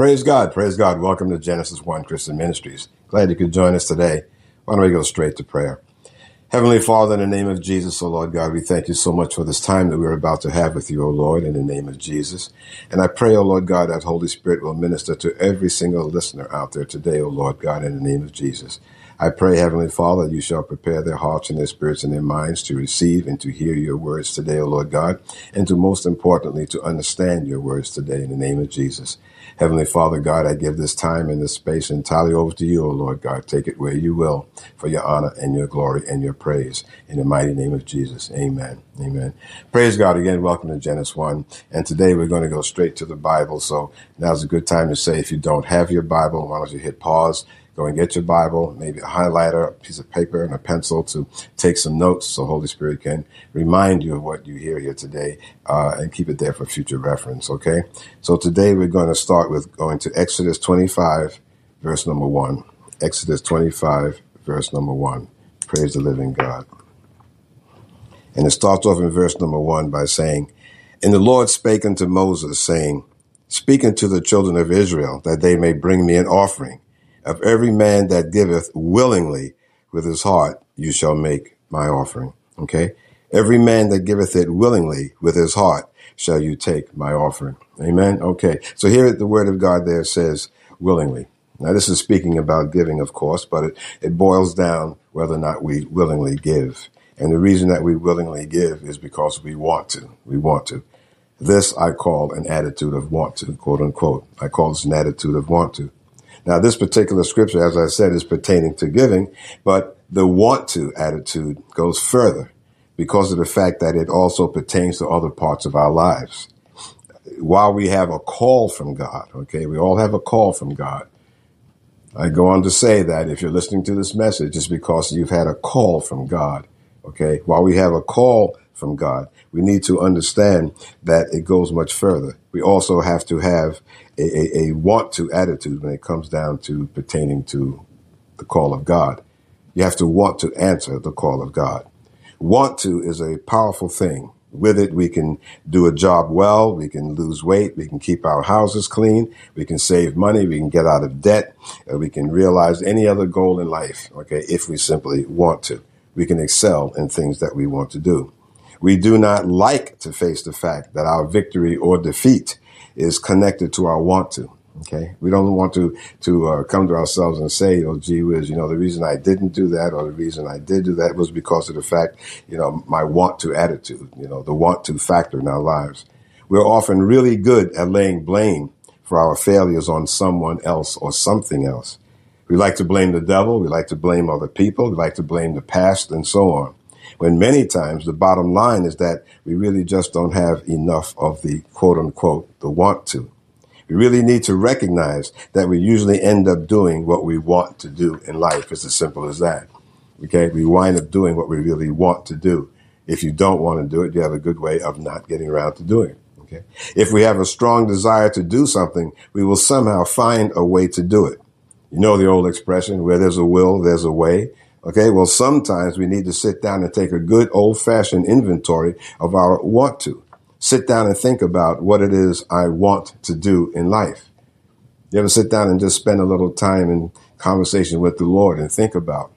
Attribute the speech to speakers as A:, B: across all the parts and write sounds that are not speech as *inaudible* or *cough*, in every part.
A: Praise God, praise God. Welcome to Genesis 1 Christian Ministries. Glad you could join us today. Why don't we go straight to prayer? Heavenly Father, in the name of Jesus, O oh Lord God, we thank you so much for this time that we're about to have with you, O oh Lord, in the name of Jesus. And I pray, O oh Lord God, that Holy Spirit will minister to every single listener out there today, O Lord God, in the name of Jesus. I pray, Heavenly Father, you shall prepare their hearts and their spirits and their minds to receive and to hear your words today, O Lord God, and to most importantly, to understand your words today in the name of Jesus. Heavenly Father God, I give this time and this space entirely over to you, O Lord God. Take it where you will for your honor and your glory and your praise. In the mighty name of Jesus. Amen. Amen. Praise God again. Welcome to Genesis 1. And today we're going to go straight to the Bible. So now's a good time to say if you don't have your Bible, why don't you hit pause Go and get your Bible, maybe a highlighter, a piece of paper, and a pencil to take some notes so Holy Spirit can remind you of what you hear here today uh, and keep it there for future reference, okay? So today we're going to start with going to Exodus 25, verse number 1. Exodus 25, verse number 1. Praise the living God. And it starts off in verse number 1 by saying, And the Lord spake unto Moses, saying, Speak unto the children of Israel, that they may bring me an offering of every man that giveth willingly with his heart, you shall make my offering. Okay? Every man that giveth it willingly with his heart shall you take my offering. Amen? Okay. So here the word of God there says willingly. Now this is speaking about giving, of course, but it, it boils down whether or not we willingly give. And the reason that we willingly give is because we want to. We want to. This I call an attitude of want to, quote unquote. I call this an attitude of want to. Now, this particular scripture, as I said, is pertaining to giving, but the want to attitude goes further because of the fact that it also pertains to other parts of our lives. While we have a call from God, okay, we all have a call from God. I go on to say that if you're listening to this message, it's because you've had a call from God. Okay. While we have a call from God, we need to understand that it goes much further. We also have to have a, a, a want to attitude when it comes down to pertaining to the call of God. You have to want to answer the call of God. Want to is a powerful thing. With it, we can do a job well. We can lose weight. We can keep our houses clean. We can save money. We can get out of debt. Uh, we can realize any other goal in life. Okay. If we simply want to, we can excel in things that we want to do. We do not like to face the fact that our victory or defeat is connected to our want to. Okay, we don't want to to uh, come to ourselves and say, "Oh, gee whiz, you know, the reason I didn't do that, or the reason I did do that, was because of the fact, you know, my want to attitude, you know, the want to factor in our lives." We're often really good at laying blame for our failures on someone else or something else. We like to blame the devil, we like to blame other people, we like to blame the past, and so on when many times the bottom line is that we really just don't have enough of the quote unquote, the want to. We really need to recognize that we usually end up doing what we want to do in life. It's as simple as that. Okay. We wind up doing what we really want to do. If you don't want to do it, you have a good way of not getting around to doing it. Okay. If we have a strong desire to do something, we will somehow find a way to do it. You know the old expression, where there's a will, there's a way. Okay. Well, sometimes we need to sit down and take a good old fashioned inventory of our want to. Sit down and think about what it is I want to do in life. You ever sit down and just spend a little time in conversation with the Lord and think about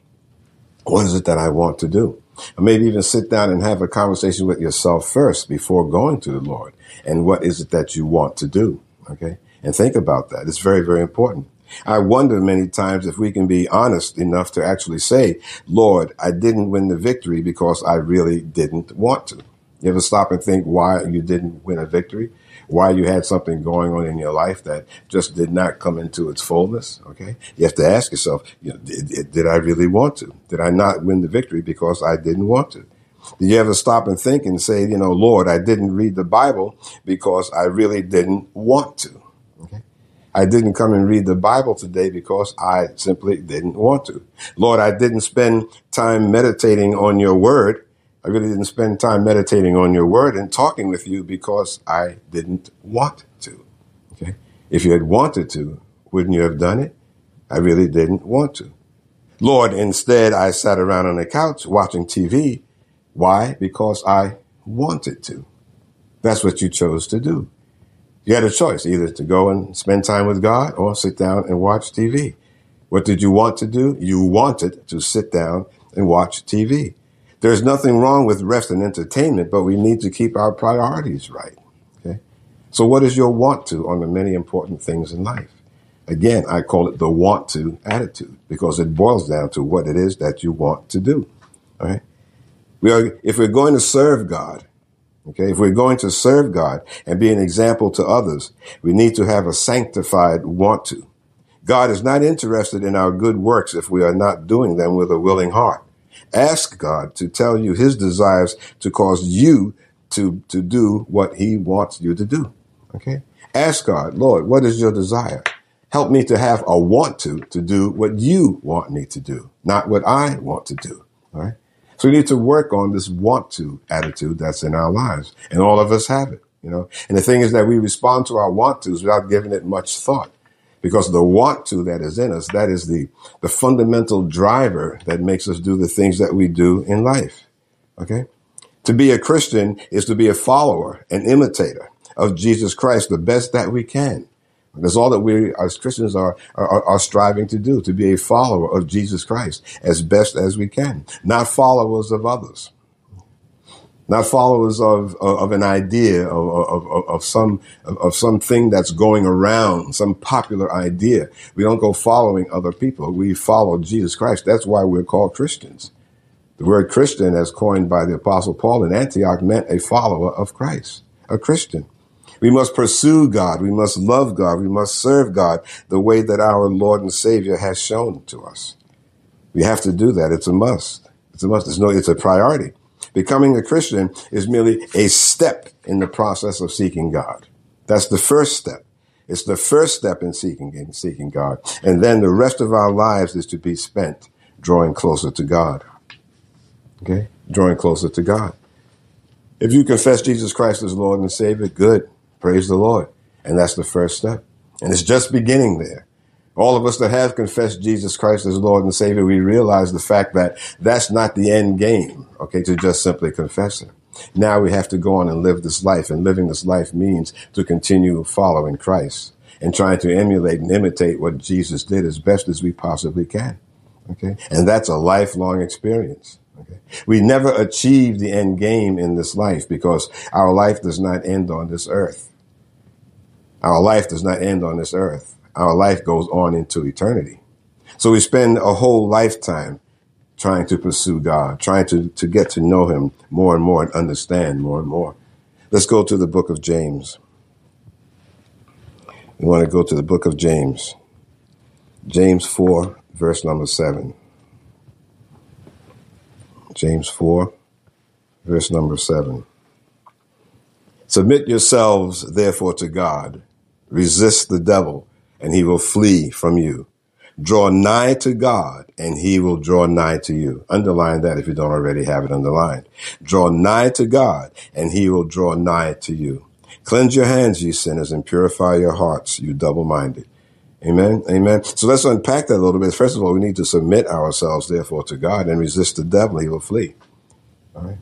A: what is it that I want to do? Or maybe even sit down and have a conversation with yourself first before going to the Lord. And what is it that you want to do? Okay. And think about that. It's very, very important. I wonder many times if we can be honest enough to actually say, Lord, I didn't win the victory because I really didn't want to. You ever stop and think why you didn't win a victory? Why you had something going on in your life that just did not come into its fullness? Okay. You have to ask yourself, you know, did, did I really want to? Did I not win the victory because I didn't want to? Did you ever stop and think and say, you know, Lord, I didn't read the Bible because I really didn't want to? I didn't come and read the Bible today because I simply didn't want to. Lord, I didn't spend time meditating on your word. I really didn't spend time meditating on your word and talking with you because I didn't want to. Okay. If you had wanted to, wouldn't you have done it? I really didn't want to. Lord, instead, I sat around on the couch watching TV. Why? Because I wanted to. That's what you chose to do. You had a choice either to go and spend time with God or sit down and watch TV. What did you want to do? You wanted to sit down and watch TV. There's nothing wrong with rest and entertainment, but we need to keep our priorities right. Okay. So what is your want to on the many important things in life? Again, I call it the want to attitude because it boils down to what it is that you want to do. All right. We are, if we're going to serve God, okay, if we're going to serve God and be an example to others, we need to have a sanctified want to. God is not interested in our good works if we are not doing them with a willing heart. Ask God to tell you his desires to cause you to, to do what he wants you to do. Okay. Ask God, Lord, what is your desire? Help me to have a want to, to do what you want me to do, not what I want to do. All right. So we need to work on this want to attitude that's in our lives. And all of us have it, you know. And the thing is that we respond to our want tos without giving it much thought. Because the want to that is in us, that is the, the fundamental driver that makes us do the things that we do in life. Okay. To be a Christian is to be a follower, an imitator of Jesus Christ, the best that we can. That's all that we as Christians are, are, are striving to do, to be a follower of Jesus Christ as best as we can, not followers of others, not followers of, of, of an idea of, of, of some, of something that's going around, some popular idea. We don't go following other people. We follow Jesus Christ. That's why we're called Christians. The word Christian, as coined by the apostle Paul in Antioch, meant a follower of Christ, a Christian. We must pursue God. We must love God. We must serve God the way that our Lord and Savior has shown to us. We have to do that. It's a must. It's a must. It's no, it's a priority. Becoming a Christian is merely a step in the process of seeking God. That's the first step. It's the first step in seeking in seeking God. And then the rest of our lives is to be spent drawing closer to God. Okay? Drawing closer to God. If you confess Jesus Christ as Lord and Savior, good. Praise the Lord. And that's the first step. And it's just beginning there. All of us that have confessed Jesus Christ as Lord and Savior, we realize the fact that that's not the end game, okay, to just simply confess Him. Now we have to go on and live this life, and living this life means to continue following Christ and trying to emulate and imitate what Jesus did as best as we possibly can. Okay. And that's a lifelong experience. Okay. We never achieve the end game in this life because our life does not end on this earth. Our life does not end on this earth. Our life goes on into eternity. So we spend a whole lifetime trying to pursue God, trying to, to get to know Him more and more and understand more and more. Let's go to the book of James. We want to go to the book of James. James 4, verse number 7. James 4, verse number 7. Submit yourselves, therefore, to God Resist the devil, and he will flee from you. Draw nigh to God, and he will draw nigh to you. Underline that if you don't already have it underlined. Draw nigh to God, and he will draw nigh to you. Cleanse your hands, ye sinners, and purify your hearts, you double minded. Amen. Amen. So let's unpack that a little bit. First of all, we need to submit ourselves, therefore, to God and resist the devil. He will flee. All right.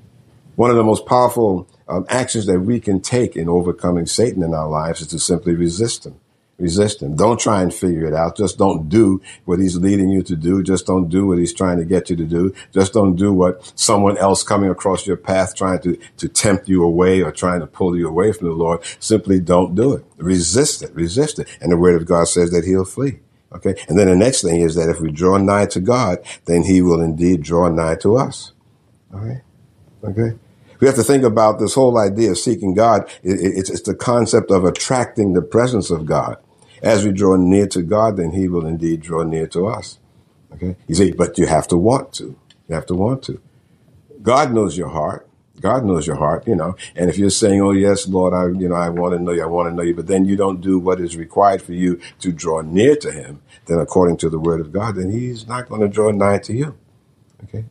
A: One of the most powerful um, actions that we can take in overcoming Satan in our lives is to simply resist him. Resist him. Don't try and figure it out. Just don't do what he's leading you to do. Just don't do what he's trying to get you to do. Just don't do what someone else coming across your path trying to, to tempt you away or trying to pull you away from the Lord. Simply don't do it. Resist it. Resist it. And the word of God says that he'll flee. Okay. And then the next thing is that if we draw nigh to God, then he will indeed draw nigh to us. All right. Okay. We have to think about this whole idea of seeking God. It's, the concept of attracting the presence of God. As we draw near to God, then He will indeed draw near to us. Okay. You see, but you have to want to. You have to want to. God knows your heart. God knows your heart, you know. And if you're saying, "Oh yes, Lord, I, you know, I want to know you, I want to know you," but then you don't do what is required for you to draw near to Him, then according to the Word of God, then He's not going to draw nigh to you. Okay.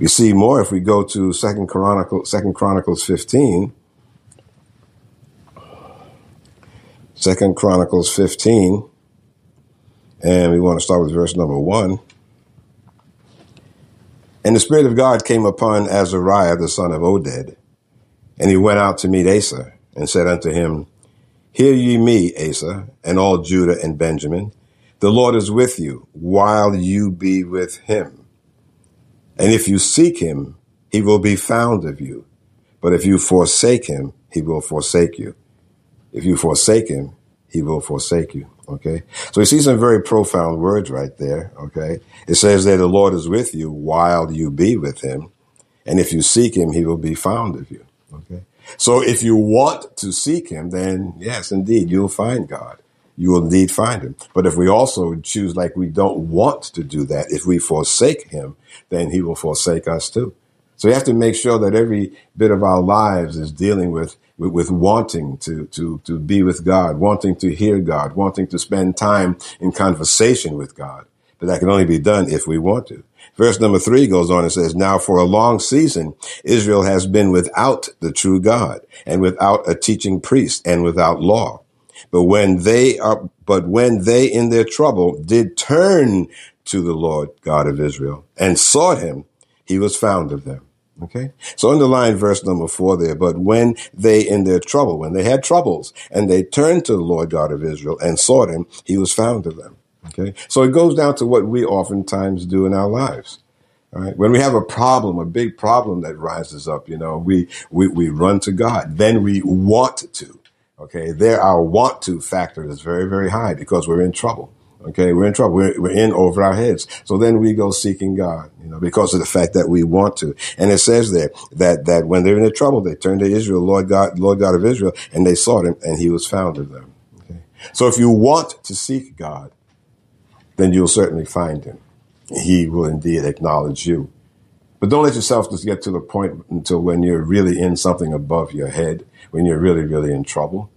A: You see more if we go to Second Chronicles, Second Chronicles 15. Second Chronicles 15. And we want to start with verse number one. And the Spirit of God came upon Azariah, the son of Oded, and he went out to meet Asa and said unto him, Hear ye me, Asa, and all Judah and Benjamin. The Lord is with you while you be with him. And if you seek him, he will be found of you. But if you forsake him, he will forsake you. If you forsake him, he will forsake you. Okay. So you see some very profound words right there. Okay. It says that the Lord is with you while you be with him. And if you seek him, he will be found of you. Okay. So if you want to seek him, then yes, indeed, you'll find God. You will indeed find him. But if we also choose like we don't want to do that, if we forsake him, then he will forsake us too. So we have to make sure that every bit of our lives is dealing with, with, with, wanting to, to, to be with God, wanting to hear God, wanting to spend time in conversation with God. But that can only be done if we want to. Verse number three goes on and says, Now for a long season, Israel has been without the true God and without a teaching priest and without law. But when they are, but when they in their trouble did turn to the Lord God of Israel and sought him, he was found of them. Okay. So underline verse number four there. But when they in their trouble, when they had troubles and they turned to the Lord God of Israel and sought him, he was found of them. Okay. So it goes down to what we oftentimes do in our lives. All right. When we have a problem, a big problem that rises up, you know, we, we, we run to God. Then we want to. Okay. There, our want to factor is very, very high because we're in trouble. Okay, we're in trouble. We're, we're in over our heads. So then we go seeking God, you know, because of the fact that we want to. And it says there that, that when they're in the trouble, they turn to Israel, Lord God, Lord God of Israel, and they sought him and he was found of them. Okay. So if you want to seek God, then you'll certainly find him. He will indeed acknowledge you. But don't let yourself just get to the point until when you're really in something above your head, when you're really, really in trouble.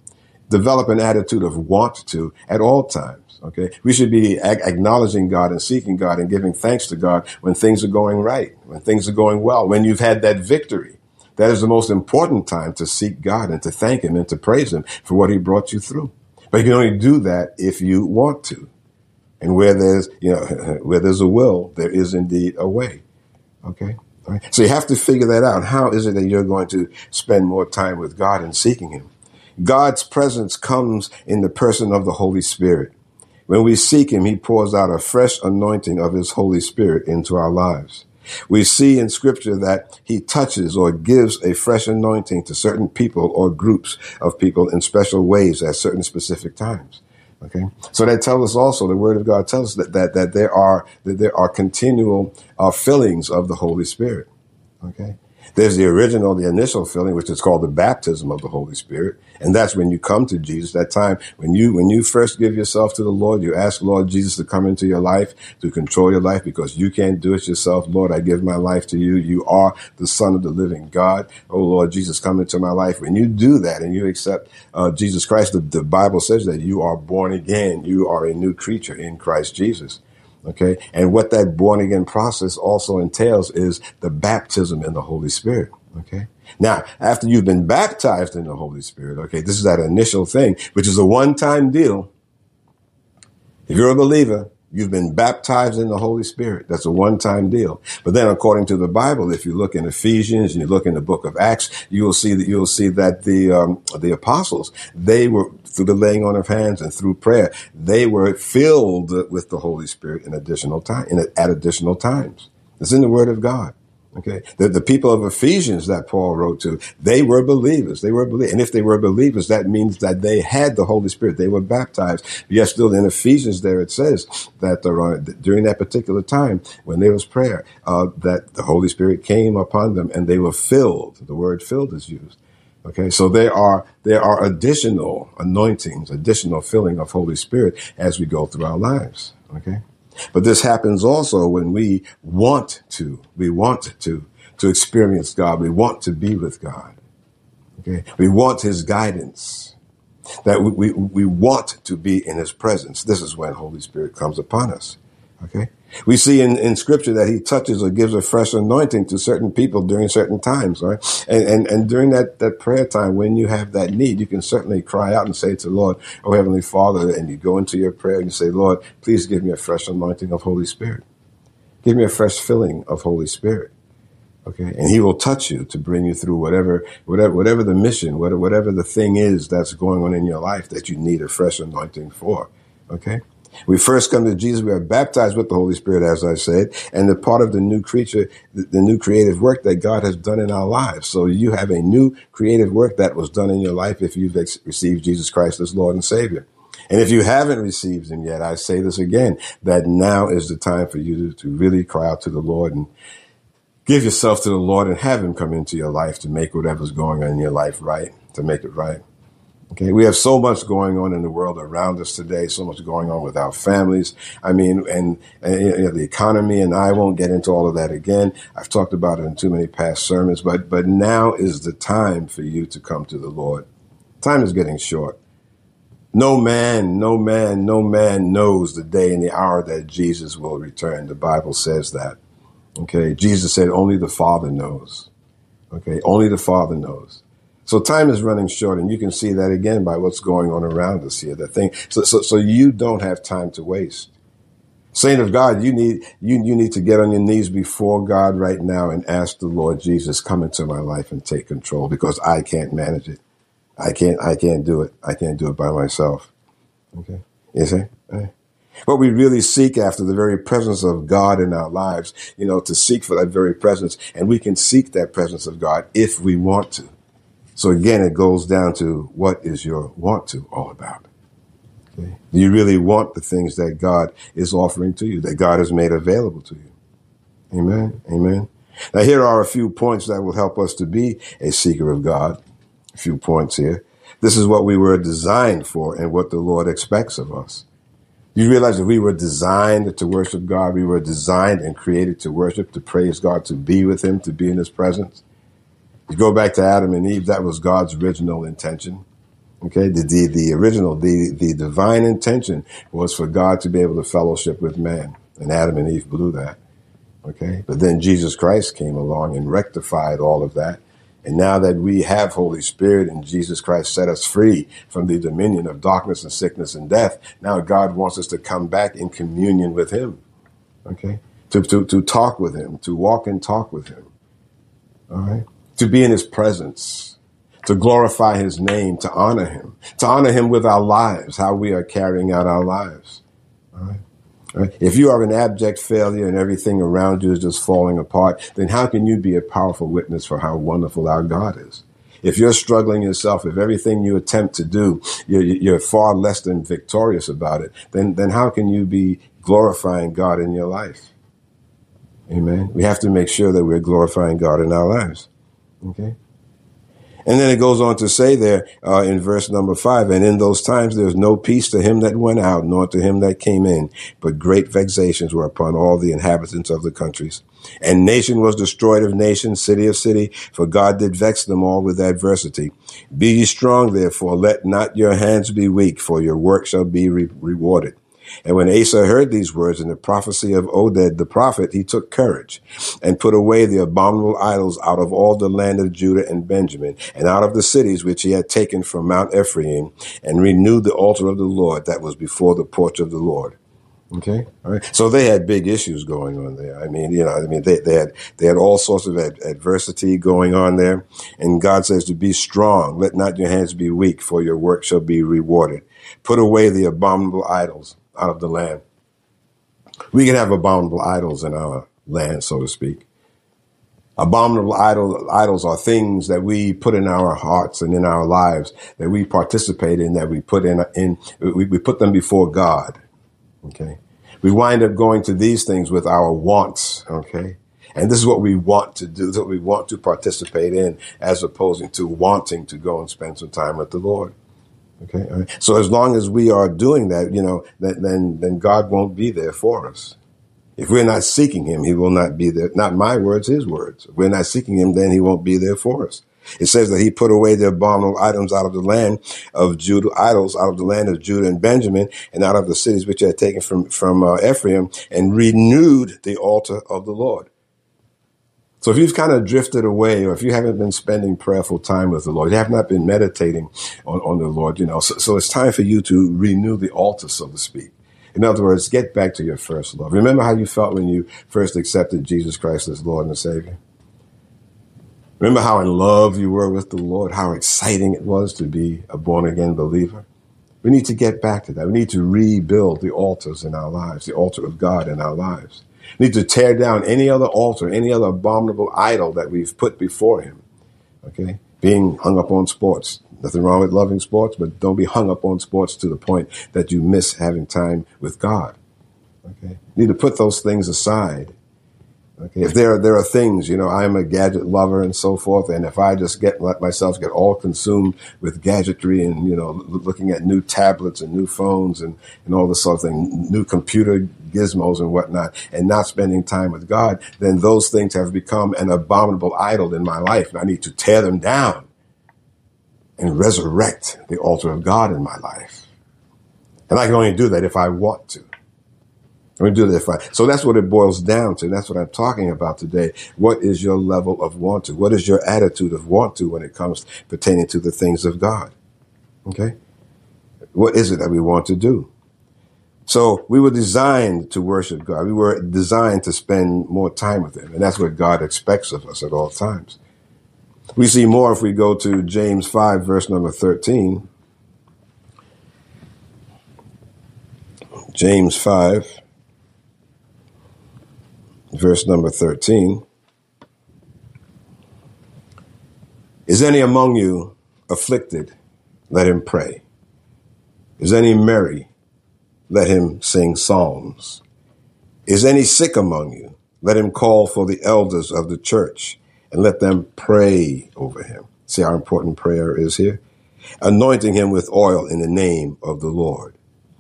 A: Develop an attitude of want to at all times Okay. We should be ag- acknowledging God and seeking God and giving thanks to God when things are going right, when things are going well, when you've had that victory. That is the most important time to seek God and to thank Him and to praise Him for what He brought you through. But you can only do that if you want to. And where there's, you know, *laughs* where there's a will, there is indeed a way. Okay. So you have to figure that out. How is it that you're going to spend more time with God and seeking Him? God's presence comes in the person of the Holy Spirit. When we seek him, he pours out a fresh anointing of his Holy Spirit into our lives. We see in scripture that he touches or gives a fresh anointing to certain people or groups of people in special ways at certain specific times. Okay. So that tells us also, the word of God tells us that, that, that there are, that there are continual uh, fillings of the Holy Spirit. Okay. There's the original, the initial filling, which is called the baptism of the Holy Spirit. And that's when you come to Jesus. That time when you, when you first give yourself to the Lord, you ask Lord Jesus to come into your life, to control your life because you can't do it yourself. Lord, I give my life to you. You are the son of the living God. Oh Lord Jesus, come into my life. When you do that and you accept uh, Jesus Christ, the, the Bible says that you are born again. You are a new creature in Christ Jesus. Okay. And what that born again process also entails is the baptism in the Holy Spirit. Okay. Now, after you've been baptized in the Holy Spirit, okay, this is that initial thing, which is a one time deal. If you're a believer, You've been baptized in the Holy Spirit. That's a one-time deal. But then according to the Bible, if you look in Ephesians and you look in the book of Acts, you will see that you'll see that the um, the apostles, they were through the laying on of hands and through prayer, they were filled with the Holy Spirit in additional time in, at additional times. It's in the word of God. Okay. The, the people of Ephesians that Paul wrote to, they were believers. They were believers. And if they were believers, that means that they had the Holy Spirit. They were baptized. Yes, still in Ephesians there it says that uh, during that particular time when there was prayer, uh, that the Holy Spirit came upon them and they were filled. The word filled is used. Okay, so there are there are additional anointings, additional filling of Holy Spirit as we go through our lives. Okay. But this happens also when we want to, we want to, to experience God. We want to be with God. Okay. We want his guidance that we, we, we want to be in his presence. This is when Holy Spirit comes upon us. Okay. We see in, in scripture that he touches or gives a fresh anointing to certain people during certain times, right? And, and, and during that, that prayer time, when you have that need, you can certainly cry out and say to the Lord, Oh Heavenly Father, and you go into your prayer and you say, Lord, please give me a fresh anointing of Holy Spirit. Give me a fresh filling of Holy Spirit. Okay. And he will touch you to bring you through whatever, whatever, whatever the mission, whatever, whatever the thing is that's going on in your life that you need a fresh anointing for. Okay. We first come to Jesus. We are baptized with the Holy Spirit, as I said, and the part of the new creature, the, new creative work that God has done in our lives. So you have a new creative work that was done in your life if you've received Jesus Christ as Lord and Savior. And if you haven't received him yet, I say this again, that now is the time for you to, to really cry out to the Lord and give yourself to the Lord and have him come into your life to make whatever's going on in your life right, to make it right. Okay, we have so much going on in the world around us today, so much going on with our families. I mean, and, and you know, the economy, and I won't get into all of that again. I've talked about it in too many past sermons, but but now is the time for you to come to the Lord. Time is getting short. No man, no man, no man knows the day and the hour that Jesus will return. The Bible says that. Okay, Jesus said only the Father knows. Okay, only the Father knows. So time is running short, and you can see that again by what's going on around us here. That thing, so, so, so you don't have time to waste. Saint of God, you need you you need to get on your knees before God right now and ask the Lord Jesus, come into my life and take control because I can't manage it. I can't I can't do it. I can't do it by myself. Okay. You see? But we really seek after the very presence of God in our lives, you know, to seek for that very presence. And we can seek that presence of God if we want to. So again, it goes down to what is your want to all about? Okay. Do you really want the things that God is offering to you, that God has made available to you? Amen. Amen. Now, here are a few points that will help us to be a seeker of God. A few points here. This is what we were designed for and what the Lord expects of us. You realize that we were designed to worship God. We were designed and created to worship, to praise God, to be with Him, to be in His presence. You go back to Adam and Eve, that was God's original intention. Okay, the, the, the original, the, the divine intention was for God to be able to fellowship with man. And Adam and Eve blew that. Okay, but then Jesus Christ came along and rectified all of that. And now that we have Holy Spirit and Jesus Christ set us free from the dominion of darkness and sickness and death, now God wants us to come back in communion with Him. Okay, to, to, to talk with Him, to walk and talk with Him. All right to be in his presence, to glorify his name, to honor him, to honor him with our lives, how we are carrying out our lives. All right? All right? If you are an abject failure and everything around you is just falling apart, then how can you be a powerful witness for how wonderful our God is? If you're struggling yourself, if everything you attempt to do, you're, you're far less than victorious about it, then, then how can you be glorifying God in your life? Amen. We have to make sure that we're glorifying God in our lives. Okay. And then it goes on to say there uh, in verse number five, and in those times there was no peace to him that went out, nor to him that came in, but great vexations were upon all the inhabitants of the countries. And nation was destroyed of nation, city of city, for God did vex them all with adversity. Be ye strong, therefore, let not your hands be weak, for your work shall be re- rewarded. And when Asa heard these words in the prophecy of Oded the prophet, he took courage and put away the abominable idols out of all the land of Judah and Benjamin and out of the cities which he had taken from Mount Ephraim and renewed the altar of the Lord that was before the porch of the Lord. Okay. All right. So they had big issues going on there. I mean, you know, I mean, they, they had, they had all sorts of ad- adversity going on there. And God says to be strong. Let not your hands be weak for your work shall be rewarded. Put away the abominable idols out of the land. We can have abominable idols in our land, so to speak. Abominable idol, idols are things that we put in our hearts and in our lives that we participate in, that we put in, in we, we put them before God. Okay. We wind up going to these things with our wants. Okay. And this is what we want to do, this is what we want to participate in, as opposed to wanting to go and spend some time with the Lord. Okay. Right. So as long as we are doing that, you know, then then God won't be there for us. If we're not seeking Him, He will not be there. Not my words, His words. If we're not seeking Him, then He won't be there for us. It says that He put away the abominable items out of the land of Judah, idols out of the land of Judah and Benjamin, and out of the cities which He had taken from from uh, Ephraim, and renewed the altar of the Lord. So if you've kind of drifted away, or if you haven't been spending prayerful time with the Lord, you have not been meditating on, on the Lord, you know, so, so it's time for you to renew the altar, so to speak. In other words, get back to your first love. Remember how you felt when you first accepted Jesus Christ as Lord and Savior? Remember how in love you were with the Lord, how exciting it was to be a born again believer? We need to get back to that. We need to rebuild the altars in our lives, the altar of God in our lives. We need to tear down any other altar, any other abominable idol that we've put before Him. Okay? Being hung up on sports. Nothing wrong with loving sports, but don't be hung up on sports to the point that you miss having time with God. Okay? You need to put those things aside Okay. If there are, there are things, you know, I'm a gadget lover and so forth, and if I just get let myself get all consumed with gadgetry and you know looking at new tablets and new phones and and all this sort of thing, new computer gizmos and whatnot, and not spending time with God, then those things have become an abominable idol in my life, and I need to tear them down and resurrect the altar of God in my life. And I can only do that if I want to. We do that fine. So that's what it boils down to. That's what I'm talking about today. What is your level of want to? What is your attitude of want to when it comes pertaining to the things of God? Okay. What is it that we want to do? So we were designed to worship God. We were designed to spend more time with Him. And that's what God expects of us at all times. We see more if we go to James 5, verse number 13. James 5 verse number 13. Is any among you afflicted? Let him pray. Is any merry? Let him sing psalms. Is any sick among you? Let him call for the elders of the church and let them pray over him. See how important prayer is here? Anointing him with oil in the name of the Lord.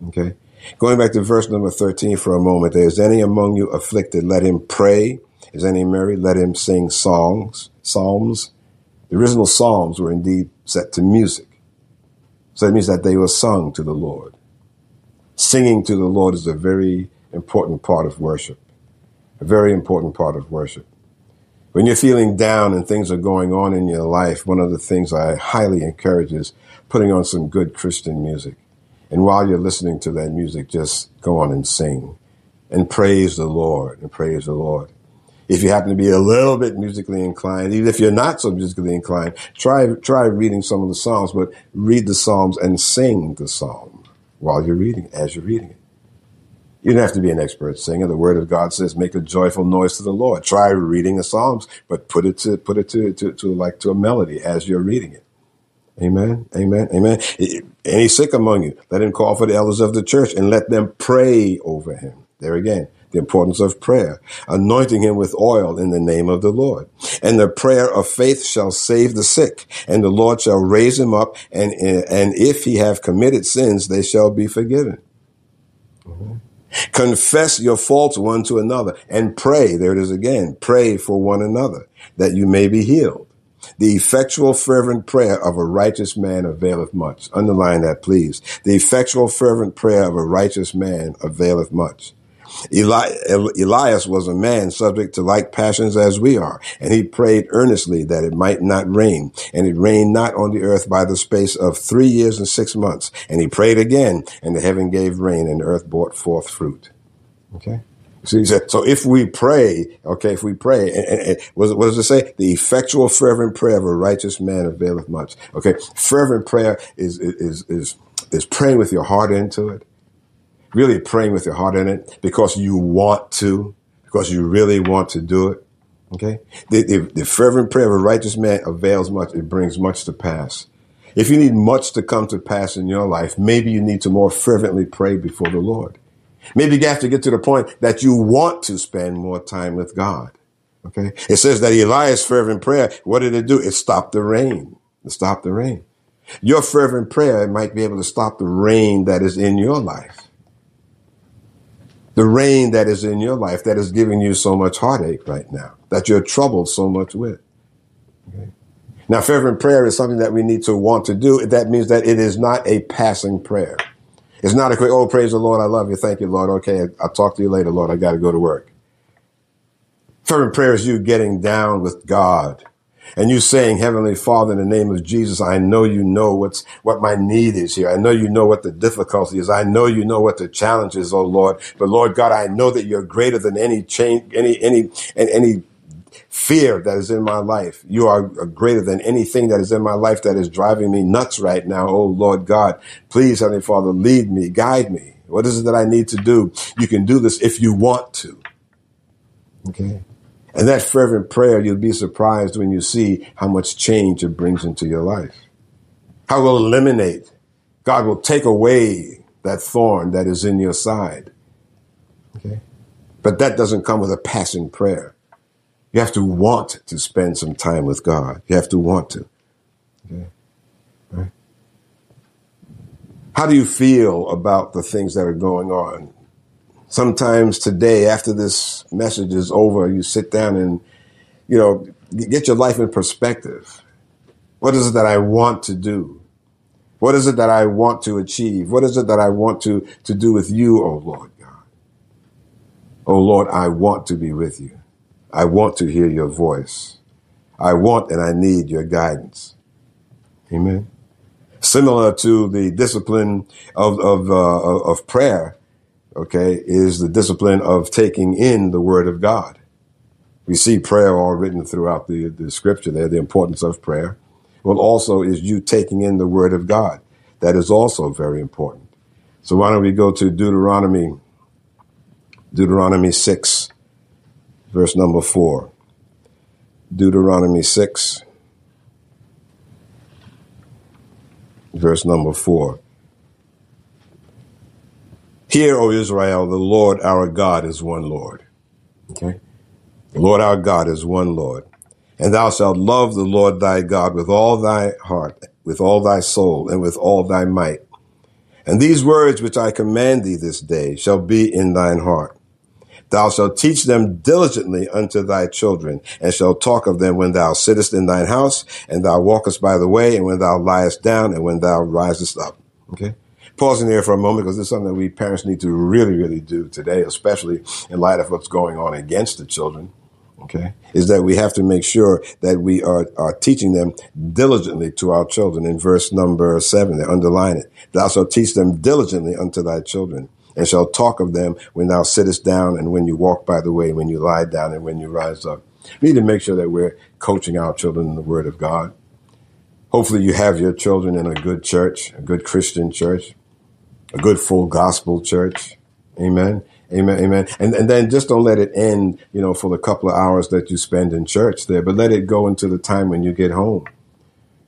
A: Okay? Going back to verse number 13 for a moment, there is any among you afflicted, let him pray. Is any merry? Let him sing songs, psalms. The original psalms were indeed set to music. So it means that they were sung to the Lord. Singing to the Lord is a very important part of worship. A very important part of worship. When you're feeling down and things are going on in your life, one of the things I highly encourage is putting on some good Christian music. And while you're listening to that music, just go on and sing and praise the Lord and praise the Lord. If you happen to be a little bit musically inclined, even if you're not so musically inclined, try, try reading some of the Psalms, but read the Psalms and sing the Psalm while you're reading, as you're reading it. You don't have to be an expert singer. The word of God says, make a joyful noise to the Lord. Try reading the Psalms, but put it to, put it to, to, to like to a melody as you're reading it. Amen. Amen. Amen. Any sick among you, let him call for the elders of the church and let them pray over him. There again, the importance of prayer, anointing him with oil in the name of the Lord. And the prayer of faith shall save the sick, and the Lord shall raise him up, and, and if he have committed sins, they shall be forgiven. Mm-hmm. Confess your faults one to another and pray. There it is again. Pray for one another that you may be healed. The effectual fervent prayer of a righteous man availeth much. Underline that, please. The effectual fervent prayer of a righteous man availeth much. Eli- Elias was a man subject to like passions as we are, and he prayed earnestly that it might not rain. And it rained not on the earth by the space of three years and six months. And he prayed again, and the heaven gave rain, and the earth brought forth fruit. Okay? So he said, so if we pray, okay, if we pray, and, and, and what, does it say? The effectual fervent prayer of a righteous man availeth much. Okay, fervent prayer is is is is praying with your heart into it, really praying with your heart in it because you want to, because you really want to do it. Okay, the, the, the fervent prayer of a righteous man avails much. It brings much to pass. If you need much to come to pass in your life, maybe you need to more fervently pray before the Lord. Maybe you have to get to the point that you want to spend more time with God. Okay. It says that Elias' fervent prayer, what did it do? It stopped the rain. It stopped the rain. Your fervent prayer might be able to stop the rain that is in your life. The rain that is in your life that is giving you so much heartache right now, that you're troubled so much with. Okay. Now, fervent prayer is something that we need to want to do. That means that it is not a passing prayer. It's not a quick, oh, praise the Lord, I love you, thank you, Lord. Okay, I'll talk to you later, Lord. I got to go to work. Fervent prayer is you getting down with God and you saying, Heavenly Father, in the name of Jesus, I know you know what's, what my need is here. I know you know what the difficulty is. I know you know what the challenge is, oh Lord. But Lord God, I know that you're greater than any change, any, any, any fear that is in my life. You are greater than anything that is in my life that is driving me nuts right now. Oh Lord God, please, Heavenly Father, lead me, guide me. What is it that I need to do? You can do this if you want to. Okay. And that fervent prayer, you'll be surprised when you see how much change it brings into your life. How it will eliminate. God will take away that thorn that is in your side. Okay. But that doesn't come with a passing prayer. You have to want to spend some time with God. You have to want to. Okay. Right. How do you feel about the things that are going on? Sometimes today, after this message is over, you sit down and, you know, get your life in perspective. What is it that I want to do? What is it that I want to achieve? What is it that I want to, to do with you, oh Lord? God? O oh Lord, I want to be with you. I want to hear your voice. I want and I need your guidance. Amen. Similar to the discipline of, of, uh, of prayer, okay, is the discipline of taking in the word of God. We see prayer all written throughout the, the scripture there, the importance of prayer. Well, also is you taking in the word of God. That is also very important. So why don't we go to Deuteronomy Deuteronomy 6, verse number 4. Deuteronomy 6, verse number 4. Hear, O Israel, the Lord our God is one Lord. Okay? The Lord our God is one Lord. And thou shalt love the Lord thy God with all thy heart, with all thy soul, and with all thy might. And these words which I command thee this day shall be in thine heart Thou shalt teach them diligently unto thy children, and shalt talk of them when thou sittest in thine house, and thou walkest by the way, and when thou liest down, and when thou risest up. Okay? Pausing there for a moment because this is something that we parents need to really, really do today, especially in light of what's going on against the children. Okay. Is that we have to make sure that we are, are teaching them diligently to our children. In verse number seven, they underline it. Thou shalt teach them diligently unto thy children and shall talk of them when thou sittest down and when you walk by the way, when you lie down and when you rise up. We need to make sure that we're coaching our children in the word of God. Hopefully you have your children in a good church, a good Christian church, a good full gospel church. Amen. Amen. Amen. And, and then just don't let it end, you know, for the couple of hours that you spend in church there, but let it go into the time when you get home.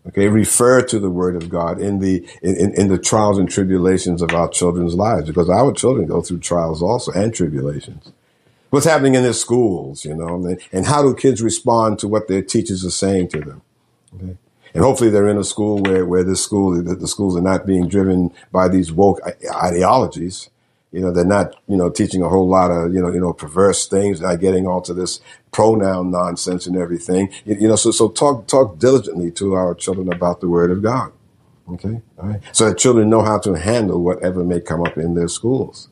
A: Okay, refer to the word of God in the in, in the trials and tribulations of our children's lives, because our children go through trials also and tribulations. What's happening in their schools, you know, and how do kids respond to what their teachers are saying to them? Okay. And hopefully they're in a school where, where this school, that the schools are not being driven by these woke ideologies, you know, they're not, you know, teaching a whole lot of, you know, you know, perverse things, not getting onto this pronoun nonsense and everything. You, you know, so, so talk, talk diligently to our children about the word of God. Okay. All right. So that children know how to handle whatever may come up in their schools.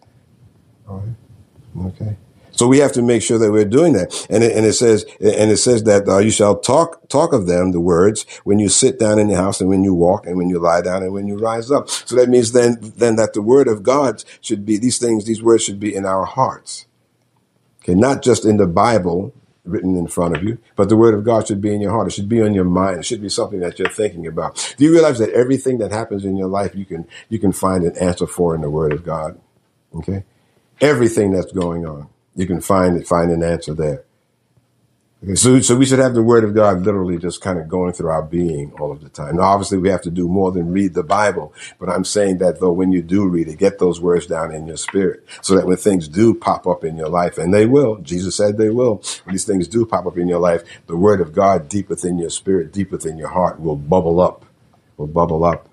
A: All right. Okay. So we have to make sure that we're doing that. And it, and it says, and it says that uh, you shall talk, talk of them, the words, when you sit down in the house and when you walk and when you lie down and when you rise up. So that means then, then that the word of God should be, these things, these words should be in our hearts. Okay. Not just in the Bible, written in front of you, but the word of God should be in your heart. It should be on your mind. It should be something that you're thinking about. Do you realize that everything that happens in your life, you can, you can find an answer for in the word of God? Okay. Everything that's going on you can find it, find an answer there. Okay, so, so we should have the word of God literally just kind of going through our being all of the time. Now, obviously we have to do more than read the Bible, but I'm saying that though when you do read it, get those words down in your spirit so that when things do pop up in your life, and they will, Jesus said they will, when these things do pop up in your life, the word of God deep within your spirit, deep within your heart will bubble up, will bubble up,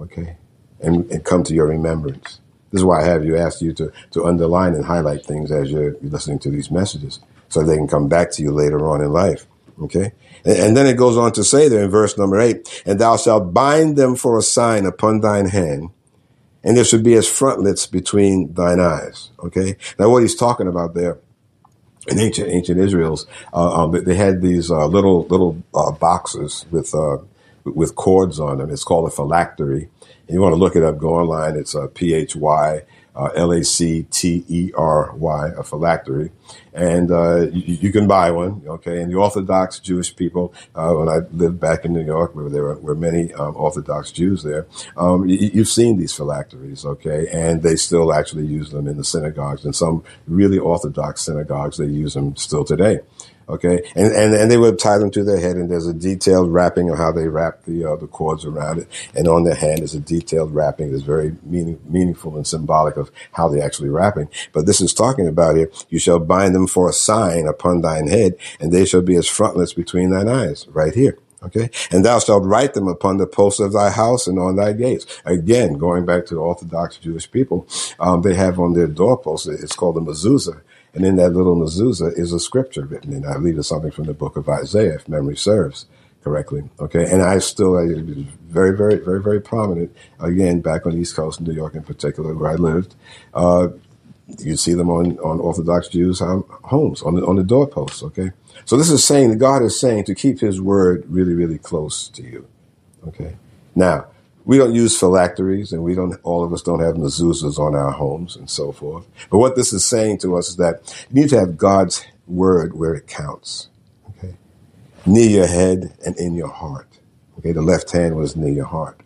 A: okay, and, and come to your remembrance. This is why I have you ask you to, to underline and highlight things as you're listening to these messages so they can come back to you later on in life. Okay. And, and then it goes on to say there in verse number eight, and thou shalt bind them for a sign upon thine hand, and there should be as frontlets between thine eyes. Okay. Now what he's talking about there in ancient ancient Israel's, uh, um, they had these uh, little little uh, boxes with uh, with cords on them. It's called a phylactery, you want to look it up, go online. It's a uh, P H Y uh, L A C T E R Y, a phylactery, and uh, you, you, can buy one. Okay, and the Orthodox Jewish people, uh, when I lived back in New York, where there were, were many um, Orthodox Jews there, um, you, have seen these phylacteries. Okay, and they still actually use them in the synagogues, and some really Orthodox synagogues they use them still today. Okay, and, and and they would tie them to their head, and there's a detailed wrapping of how they wrap the uh, the cords around it, and on their hand is a detailed wrapping that's very meaning, meaningful and symbolic of how they're actually wrapping. But this is talking about here: you shall bind them for a sign upon thine head, and they shall be as frontlets between thine eyes. Right here. Okay. And thou shalt write them upon the posts of thy house and on thy gates. Again, going back to the Orthodox Jewish people, um, they have on their doorposts, it's called a mezuzah. And in that little mezuzah is a scripture written, and I believe it's something from the book of Isaiah, if memory serves correctly. Okay, and I still I, very, very, very, very prominent again back on the East Coast, New York in particular, where I lived. Uh, you see them on, on Orthodox Jews' homes on the on the doorposts. Okay, so this is saying that God is saying to keep His word really, really close to you. Okay, now we don't use phylacteries and we don't, all of us don't have mezuzahs on our homes and so forth. But what this is saying to us is that you need to have God's word where it counts. Okay. Near your head and in your heart. Okay. The left hand was near your heart.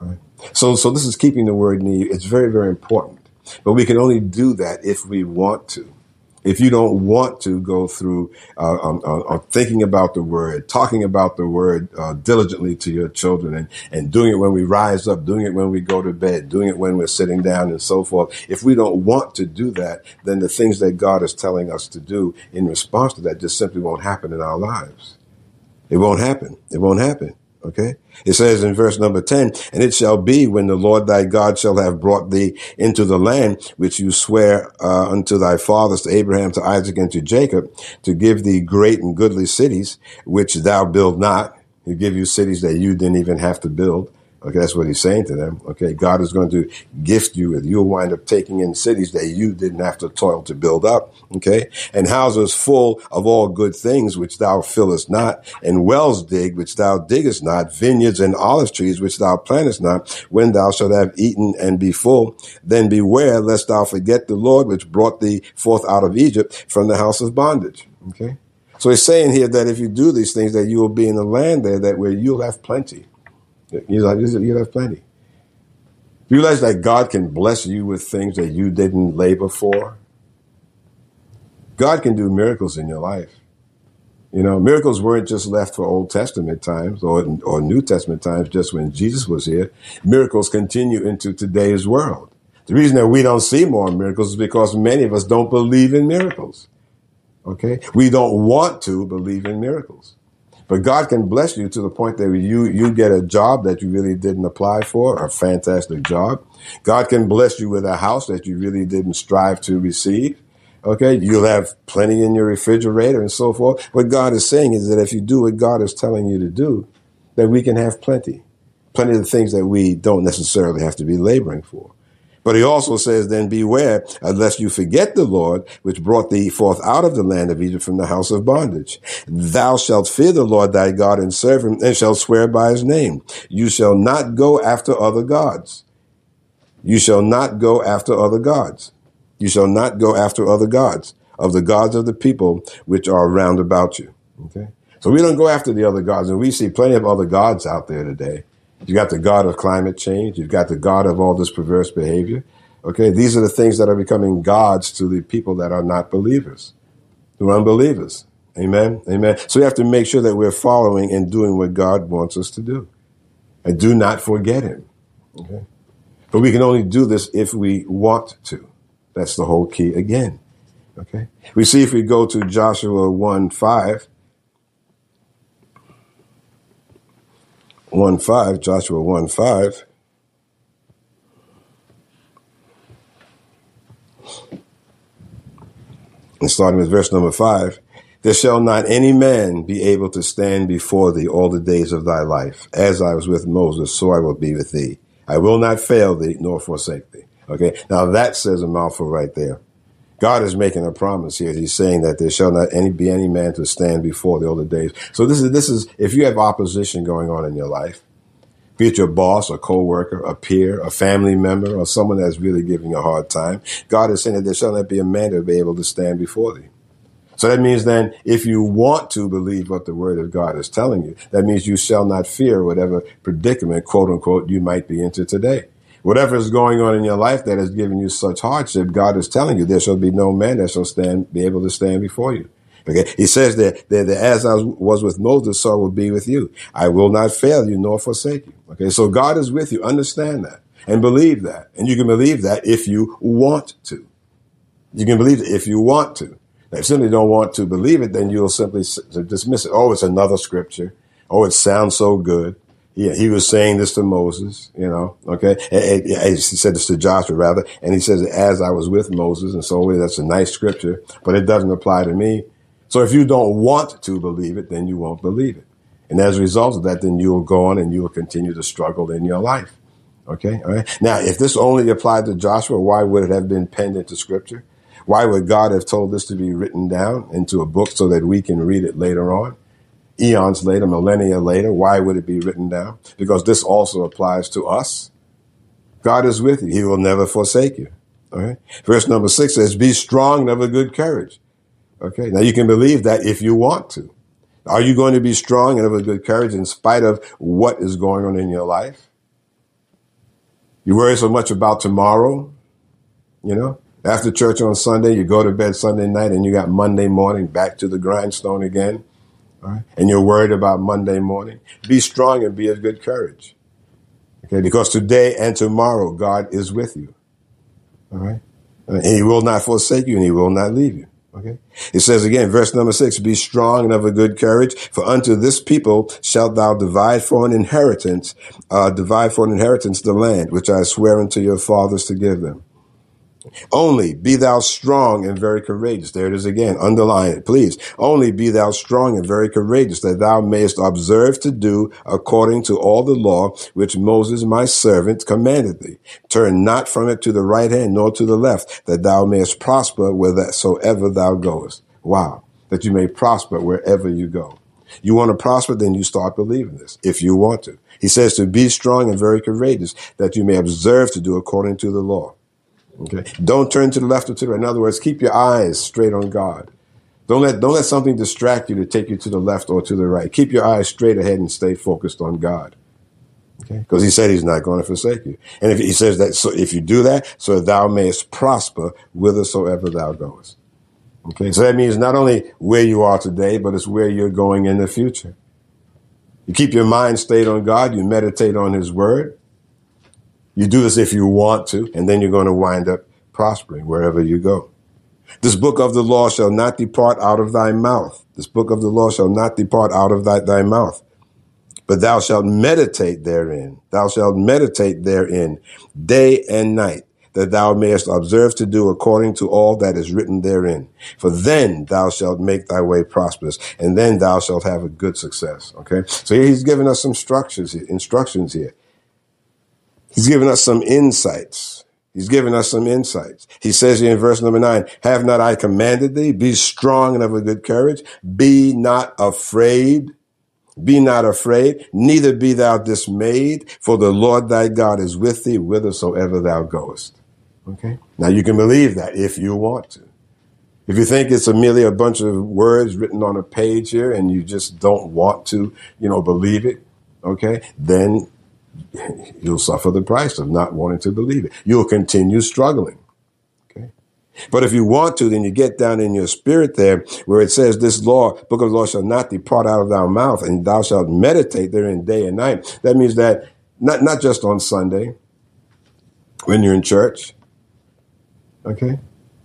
A: Right. So, so this is keeping the word near. It's very, very important. But we can only do that if we want to if you don't want to go through uh, um, uh, uh, thinking about the word, talking about the word uh, diligently to your children, and, and doing it when we rise up, doing it when we go to bed, doing it when we're sitting down, and so forth. If we don't want to do that, then the things that God is telling us to do in response to that just simply won't happen in our lives. It won't happen. It won't happen. Okay. It says in verse number 10, and it shall be when the Lord thy God shall have brought thee into the land which you swear uh, unto thy fathers, to Abraham, to Isaac, and to Jacob, to give thee great and goodly cities, which thou build not. He give you cities that you didn't even have to build. Okay, that's what he's saying to them. Okay, God is going to gift you with. You'll wind up taking in cities that you didn't have to toil to build up. Okay, and houses full of all good things which thou fillest not, and wells dig which thou diggest not, vineyards and olive trees which thou plantest not. When thou shalt have eaten and be full, then beware lest thou forget the Lord which brought thee forth out of Egypt from the house of bondage. Okay, so he's saying here that if you do these things, that you will be in a land there that where you'll have plenty. He's like, you have plenty. You realize that God can bless you with things that you didn't labor for? God can do miracles in your life. You know, miracles weren't just left for Old Testament times or, or New Testament times, just when Jesus was here. Miracles continue into today's world. The reason that we don't see more miracles is because many of us don't believe in miracles. Okay? We don't want to believe in miracles. But God can bless you to the point that you, you get a job that you really didn't apply for, a fantastic job. God can bless you with a house that you really didn't strive to receive. Okay. You'll have plenty in your refrigerator and so forth. What God is saying is that if you do what God is telling you to do, that we can have plenty, plenty of the things that we don't necessarily have to be laboring for. But he also says, then beware, unless you forget the Lord, which brought thee forth out of the land of Egypt from the house of bondage. Thou shalt fear the Lord thy God and serve him and shalt swear by his name. You shall not go after other gods. You shall not go after other gods. You shall not go after other gods of the gods of the people which are round about you. Okay. So we don't go after the other gods and we see plenty of other gods out there today. You got the God of climate change. You've got the God of all this perverse behavior. Okay, these are the things that are becoming gods to the people that are not believers, who are unbelievers. Amen. Amen. So we have to make sure that we're following and doing what God wants us to do. And do not forget Him. Okay. But we can only do this if we want to. That's the whole key again. Okay. We see if we go to Joshua 1 5, 1 5, Joshua 1 5. And starting with verse number 5 There shall not any man be able to stand before thee all the days of thy life. As I was with Moses, so I will be with thee. I will not fail thee nor forsake thee. Okay, now that says a mouthful right there. God is making a promise here. He's saying that there shall not any be any man to stand before the older days. So this is this is if you have opposition going on in your life, be it your boss, a co-worker, a peer, a family member, or someone that's really giving you a hard time. God is saying that there shall not be a man to be able to stand before thee. So that means then if you want to believe what the word of God is telling you, that means you shall not fear whatever predicament, quote unquote, you might be into today. Whatever is going on in your life that has given you such hardship, God is telling you there shall be no man that shall stand, be able to stand before you. Okay. He says that, that, that as I was with Moses, so I will be with you. I will not fail you nor forsake you. Okay. So God is with you. Understand that and believe that. And you can believe that if you want to. You can believe it if you want to. Now, if you simply don't want to believe it, then you'll simply dismiss it. Oh, it's another scripture. Oh, it sounds so good. Yeah, he was saying this to Moses, you know, okay. And, and, he said this to Joshua rather, and he says, as I was with Moses, and so that's a nice scripture, but it doesn't apply to me. So if you don't want to believe it, then you won't believe it. And as a result of that, then you will go on and you will continue to struggle in your life. Okay. All right. Now, if this only applied to Joshua, why would it have been penned into scripture? Why would God have told this to be written down into a book so that we can read it later on? Eons later, millennia later, why would it be written down? Because this also applies to us. God is with you. He will never forsake you. All right. Verse number six says, be strong and have a good courage. Okay. Now you can believe that if you want to. Are you going to be strong and have a good courage in spite of what is going on in your life? You worry so much about tomorrow, you know? After church on Sunday, you go to bed Sunday night and you got Monday morning back to the grindstone again. Right? And you're worried about Monday morning. Be strong and be of good courage. Okay, because today and tomorrow God is with you. All right? And he will not forsake you and he will not leave you. Okay. It says again, verse number six, be strong and of a good courage, for unto this people shalt thou divide for an inheritance, uh, divide for an inheritance the land, which I swear unto your fathers to give them. Only be thou strong and very courageous. There it is again. Underline it, please. Only be thou strong and very courageous that thou mayest observe to do according to all the law which Moses my servant commanded thee. Turn not from it to the right hand nor to the left that thou mayest prosper whithersoever thou goest. Wow. That you may prosper wherever you go. You want to prosper, then you start believing this if you want to. He says to be strong and very courageous that you may observe to do according to the law. Okay. Don't turn to the left or to the right. In other words, keep your eyes straight on God. Don't let, don't let something distract you to take you to the left or to the right. Keep your eyes straight ahead and stay focused on God. Okay. Because he said he's not going to forsake you. And if he says that, so if you do that, so thou mayest prosper whithersoever thou goest. Okay. So that means not only where you are today, but it's where you're going in the future. You keep your mind stayed on God. You meditate on his word. You do this if you want to, and then you're going to wind up prospering wherever you go. This book of the law shall not depart out of thy mouth. This book of the law shall not depart out of thy, thy mouth, but thou shalt meditate therein. Thou shalt meditate therein day and night that thou mayest observe to do according to all that is written therein. For then thou shalt make thy way prosperous, and then thou shalt have a good success. Okay? So he's giving us some structures, instructions here. He's given us some insights. He's given us some insights. He says here in verse number nine, have not I commanded thee? Be strong and of a good courage. Be not afraid. Be not afraid, neither be thou dismayed, for the Lord thy God is with thee whithersoever thou goest. Okay? Now you can believe that if you want to. If you think it's a merely a bunch of words written on a page here and you just don't want to, you know, believe it, okay, then you'll suffer the price of not wanting to believe it. You'll continue struggling. Okay. But if you want to, then you get down in your spirit there where it says, this law, book of law shall not depart out of thy mouth and thou shalt meditate therein day and night. That means that not, not just on Sunday when you're in church. Okay.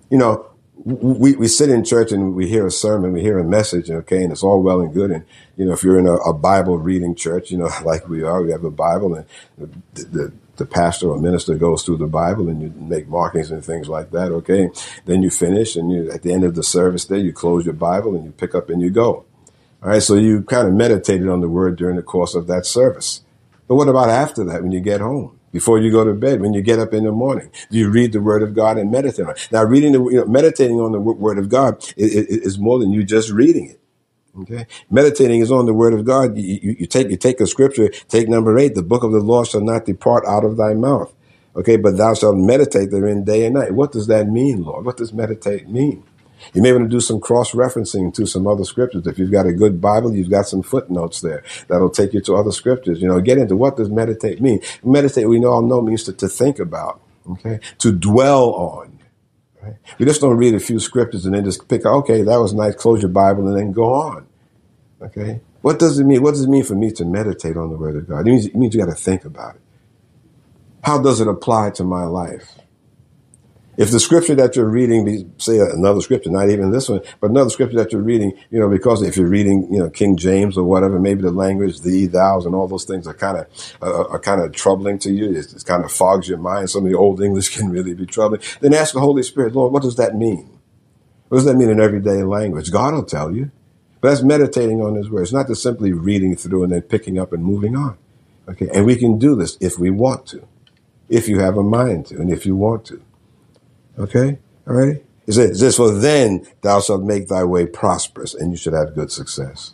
A: You know, we, we sit in church and we hear a sermon, we hear a message, okay, and it's all well and good. And, you know, if you're in a, a Bible reading church, you know, *laughs* like we are, we have a Bible and the, the, the, pastor or minister goes through the Bible and you make markings and things like that, okay. Then you finish and you, at the end of the service there, you close your Bible and you pick up and you go. All right. So you kind of meditated on the word during the course of that service. But what about after that when you get home? Before you go to bed, when you get up in the morning? Do you read the Word of God and meditate on it? Now, reading the, you know, meditating on the Word of God is, is more than you just reading it. Okay. Meditating is on the word of God. You, you, you, take, you take a scripture, take number eight, the book of the law shall not depart out of thy mouth. Okay. But thou shalt meditate therein day and night. What does that mean, Lord? What does meditate mean? You may want to do some cross referencing to some other scriptures. If you've got a good Bible, you've got some footnotes there that'll take you to other scriptures. You know, get into what does meditate mean? Meditate, we all know means to, to think about, okay, to dwell on. Right? We just don't read a few scriptures and then just pick, okay, that was nice, close your Bible and then go on. Okay? What does it mean? What does it mean for me to meditate on the Word of God? It means, it means you got to think about it. How does it apply to my life? If the scripture that you're reading, be, say another scripture, not even this one, but another scripture that you're reading, you know, because if you're reading, you know, King James or whatever, maybe the language, the thous, and all those things are kind of uh, are kind of troubling to you. It, it kind of fogs your mind. Some of the old English *laughs* can really be troubling. Then ask the Holy Spirit, Lord, what does that mean? What does that mean in everyday language? God will tell you. But that's meditating on His Word. It's not just simply reading through and then picking up and moving on. Okay, and we can do this if we want to, if you have a mind to, and if you want to. Okay? All right? It says this, for then thou shalt make thy way prosperous and you should have good success.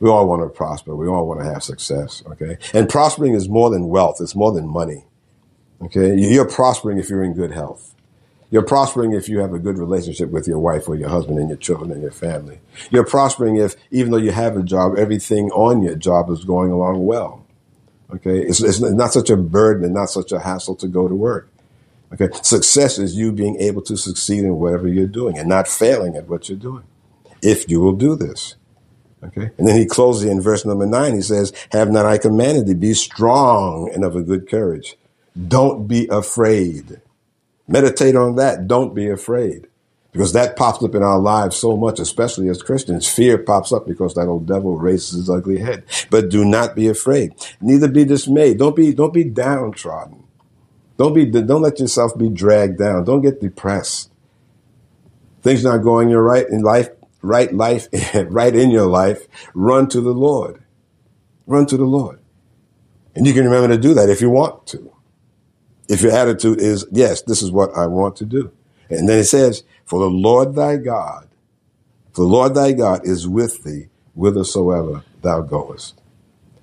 A: We all want to prosper. We all want to have success. Okay? And prospering is more than wealth. It's more than money. Okay? You're prospering if you're in good health. You're prospering if you have a good relationship with your wife or your husband and your children and your family. You're prospering if, even though you have a job, everything on your job is going along well. Okay? It's, it's not such a burden and not such a hassle to go to work. Okay. Success is you being able to succeed in whatever you're doing and not failing at what you're doing. If you will do this. Okay. And then he closes in verse number nine. He says, have not I commanded thee, be strong and of a good courage. Don't be afraid. Meditate on that. Don't be afraid. Because that pops up in our lives so much, especially as Christians. Fear pops up because that old devil raises his ugly head. But do not be afraid. Neither be dismayed. Don't be, don't be downtrodden. Don't be, don't let yourself be dragged down. Don't get depressed. Things not going your right in life, right life, *laughs* right in your life. Run to the Lord. Run to the Lord. And you can remember to do that if you want to. If your attitude is, yes, this is what I want to do. And then it says, for the Lord thy God, the Lord thy God is with thee whithersoever thou goest.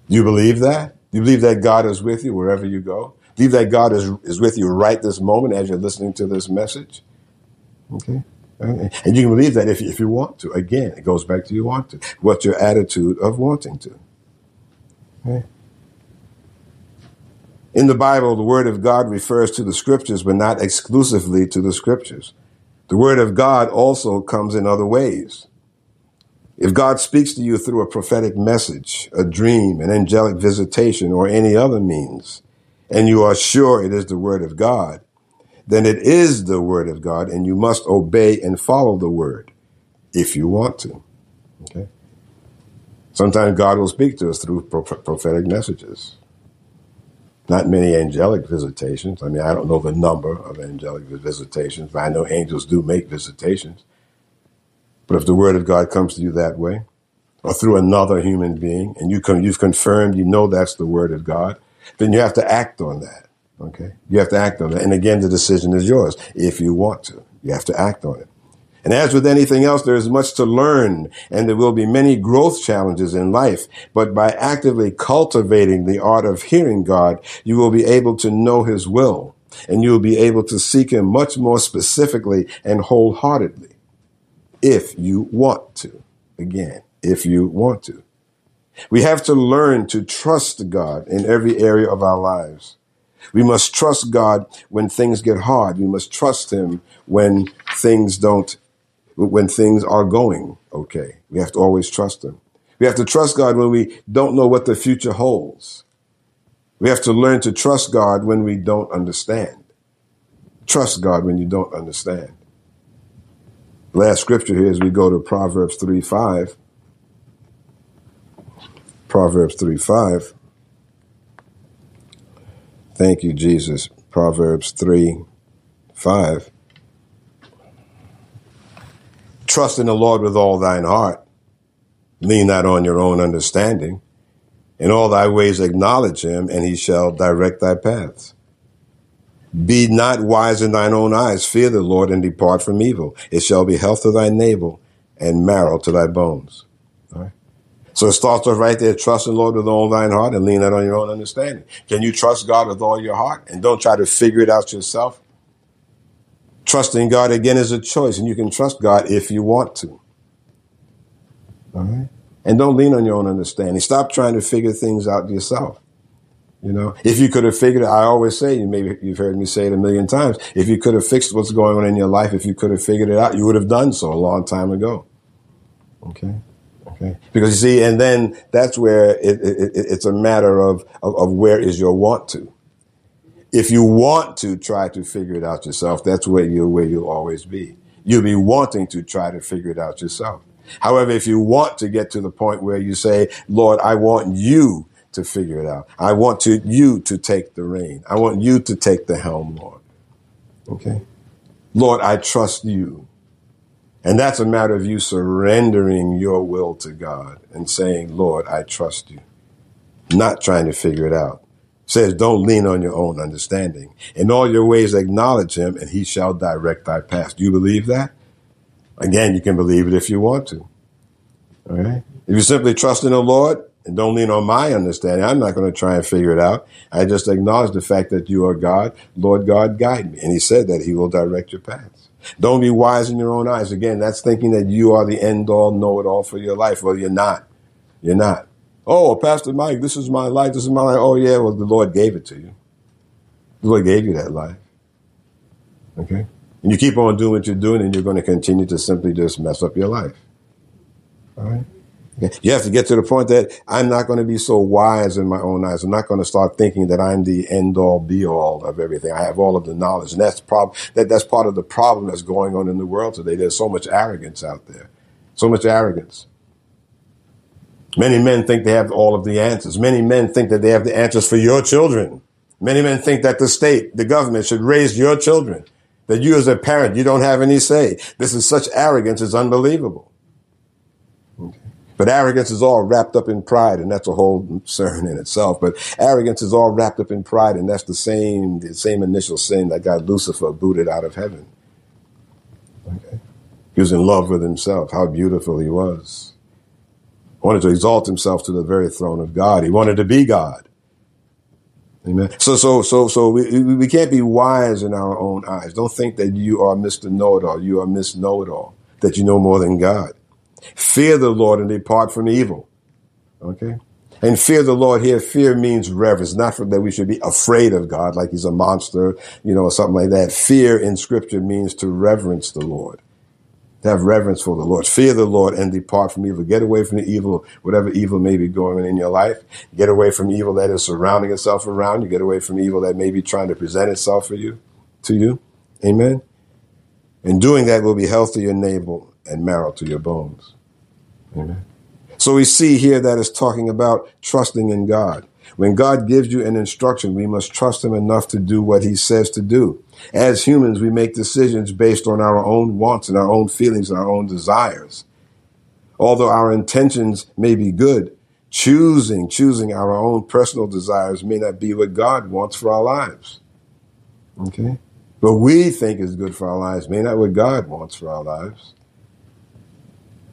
A: Do you believe that? Do you believe that God is with you wherever you go? Believe that God is, is with you right this moment as you're listening to this message. Okay. And you can believe that if, if you want to. Again, it goes back to you want to. What's your attitude of wanting to? Okay. In the Bible, the Word of God refers to the Scriptures, but not exclusively to the Scriptures. The Word of God also comes in other ways. If God speaks to you through a prophetic message, a dream, an angelic visitation, or any other means, and you are sure it is the word of God, then it is the word of God and you must obey and follow the word if you want to. Okay. Sometimes God will speak to us through prophetic messages. Not many angelic visitations. I mean, I don't know the number of angelic visitations, but I know angels do make visitations. But if the word of God comes to you that way, or through another human being, and you you've confirmed, you know that's the word of God, then you have to act on that. Okay. You have to act on it. And again, the decision is yours if you want to. You have to act on it. And as with anything else, there is much to learn and there will be many growth challenges in life. But by actively cultivating the art of hearing God, you will be able to know his will and you will be able to seek him much more specifically and wholeheartedly if you want to. Again, if you want to. We have to learn to trust God in every area of our lives. We must trust God when things get hard. We must trust Him when things don't, when things are going okay. We have to always trust Him. We have to trust God when we don't know what the future holds. We have to learn to trust God when we don't understand. Trust God when you don't understand. Last scripture here as we go to Proverbs 3 5. Proverbs 3 5. Thank you, Jesus. Proverbs 3 5. Trust in the Lord with all thine heart. Lean not on your own understanding. In all thy ways acknowledge him, and he shall direct thy paths. Be not wise in thine own eyes. Fear the Lord and depart from evil. It shall be health to thy navel and marrow to thy bones. All right. So it starts off right there, trust the Lord with all thine heart and lean not on your own understanding. Can you trust God with all your heart and don't try to figure it out yourself? Trusting God again is a choice and you can trust God if you want to. All right. And don't lean on your own understanding. Stop trying to figure things out yourself. You know, if you could have figured it, I always say, you maybe you've heard me say it a million times, if you could have fixed what's going on in your life, if you could have figured it out, you would have done so a long time ago. Okay. Okay. Because you see, and then that's where it, it, it's a matter of, of, of where is your want to. If you want to try to figure it out yourself, that's where you where you'll always be. You'll be wanting to try to figure it out yourself. However, if you want to get to the point where you say, Lord, I want you to figure it out. I want to, you to take the rein. I want you to take the helm, Lord. Okay. Lord, I trust you. And that's a matter of you surrendering your will to God and saying, Lord, I trust you. Not trying to figure it out. It says, don't lean on your own understanding. In all your ways, acknowledge him and he shall direct thy path. Do you believe that? Again, you can believe it if you want to. All right. If you simply trust in the Lord, and don't lean on my understanding. I'm not going to try and figure it out. I just acknowledge the fact that you are God. Lord God, guide me. And he said that he will direct your paths. Don't be wise in your own eyes. Again, that's thinking that you are the end all, know it all for your life. Well, you're not. You're not. Oh, Pastor Mike, this is my life. This is my life. Oh, yeah. Well, the Lord gave it to you. The Lord gave you that life. Okay. And you keep on doing what you're doing and you're going to continue to simply just mess up your life. All right. You have to get to the point that I'm not going to be so wise in my own eyes. I'm not going to start thinking that I'm the end all be all of everything. I have all of the knowledge. And that's prob- that, that's part of the problem that's going on in the world today. There's so much arrogance out there. So much arrogance. Many men think they have all of the answers. Many men think that they have the answers for your children. Many men think that the state, the government should raise your children. That you as a parent, you don't have any say. This is such arrogance, it's unbelievable. But arrogance is all wrapped up in pride, and that's a whole sermon in itself. But arrogance is all wrapped up in pride, and that's the same the same initial sin that got Lucifer booted out of heaven. Okay. He was in love with himself, how beautiful he was. Wanted to exalt himself to the very throne of God. He wanted to be God. Amen. So, so, so, so we, we can't be wise in our own eyes. Don't think that you are Mr. Know-it-all. You are Miss Know-it-all. That you know more than God. Fear the Lord and depart from evil. Okay? And fear the Lord here, fear means reverence, not that we should be afraid of God like he's a monster, you know, or something like that. Fear in scripture means to reverence the Lord. To have reverence for the Lord. Fear the Lord and depart from evil. Get away from the evil, whatever evil may be going on in your life. Get away from evil that is surrounding itself around you. Get away from evil that may be trying to present itself for you, to you. Amen. And doing that will be health to your navel and marrow to your bones. Amen. So we see here that it's talking about trusting in God. When God gives you an instruction, we must trust him enough to do what he says to do. As humans, we make decisions based on our own wants and our own feelings and our own desires. Although our intentions may be good, choosing, choosing our own personal desires may not be what God wants for our lives. Okay? What we think is good for our lives may not be what God wants for our lives.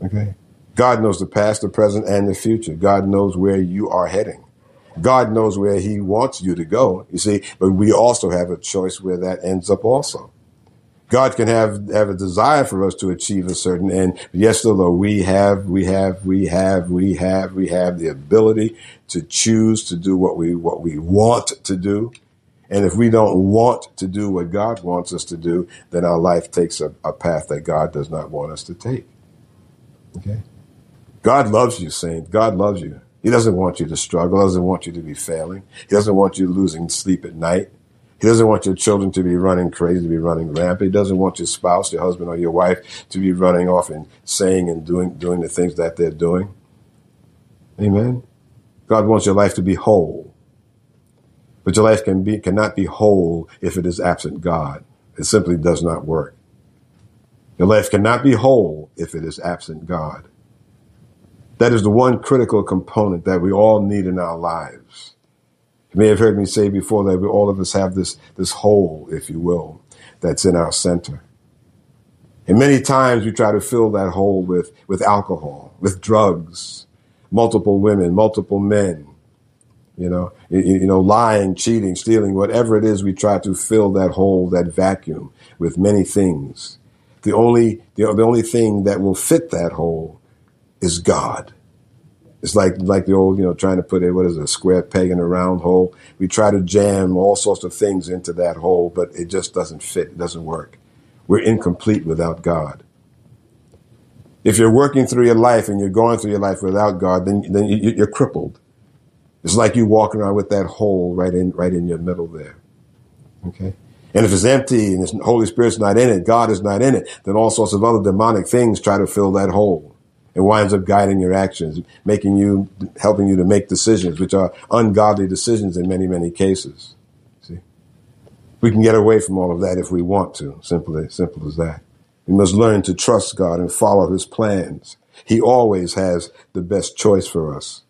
A: Okay? God knows the past, the present, and the future. God knows where you are heading. God knows where he wants you to go, you see, but we also have a choice where that ends up also. God can have, have a desire for us to achieve a certain end. Yes, though we have, we have, we have, we have, we have the ability to choose to do what we, what we want to do. And if we don't want to do what God wants us to do, then our life takes a, a path that God does not want us to take. Okay. God loves you, saint. God loves you. He doesn't want you to struggle. He doesn't want you to be failing. He doesn't want you losing sleep at night. He doesn't want your children to be running crazy, to be running rampant. He doesn't want your spouse, your husband, or your wife to be running off and saying and doing doing the things that they're doing. Amen. God wants your life to be whole. But your life can be cannot be whole if it is absent God. It simply does not work. Your life cannot be whole if it is absent God. That is the one critical component that we all need in our lives. You may have heard me say before that we, all of us have this, this hole, if you will, that's in our center. And many times we try to fill that hole with, with alcohol, with drugs, multiple women, multiple men, you know, you, you, know, lying, cheating, stealing, whatever it is, we try to fill that hole, that vacuum with many things. The only, the, the only thing that will fit that hole is God. It's like like the old, you know, trying to put a what is it, a square peg in a round hole. We try to jam all sorts of things into that hole, but it just doesn't fit. It doesn't work. We're incomplete without God. If you're working through your life and you're going through your life without God, then then you're crippled. It's like you walking around with that hole right in right in your middle there. Okay. And if it's empty and the Holy Spirit's not in it, God is not in it, then all sorts of other demonic things try to fill that hole. It winds up guiding your actions, making you, helping you to make decisions, which are ungodly decisions in many, many cases. See, we can get away from all of that if we want to. Simple, simple as that. We must learn to trust God and follow His plans. He always has the best choice for us.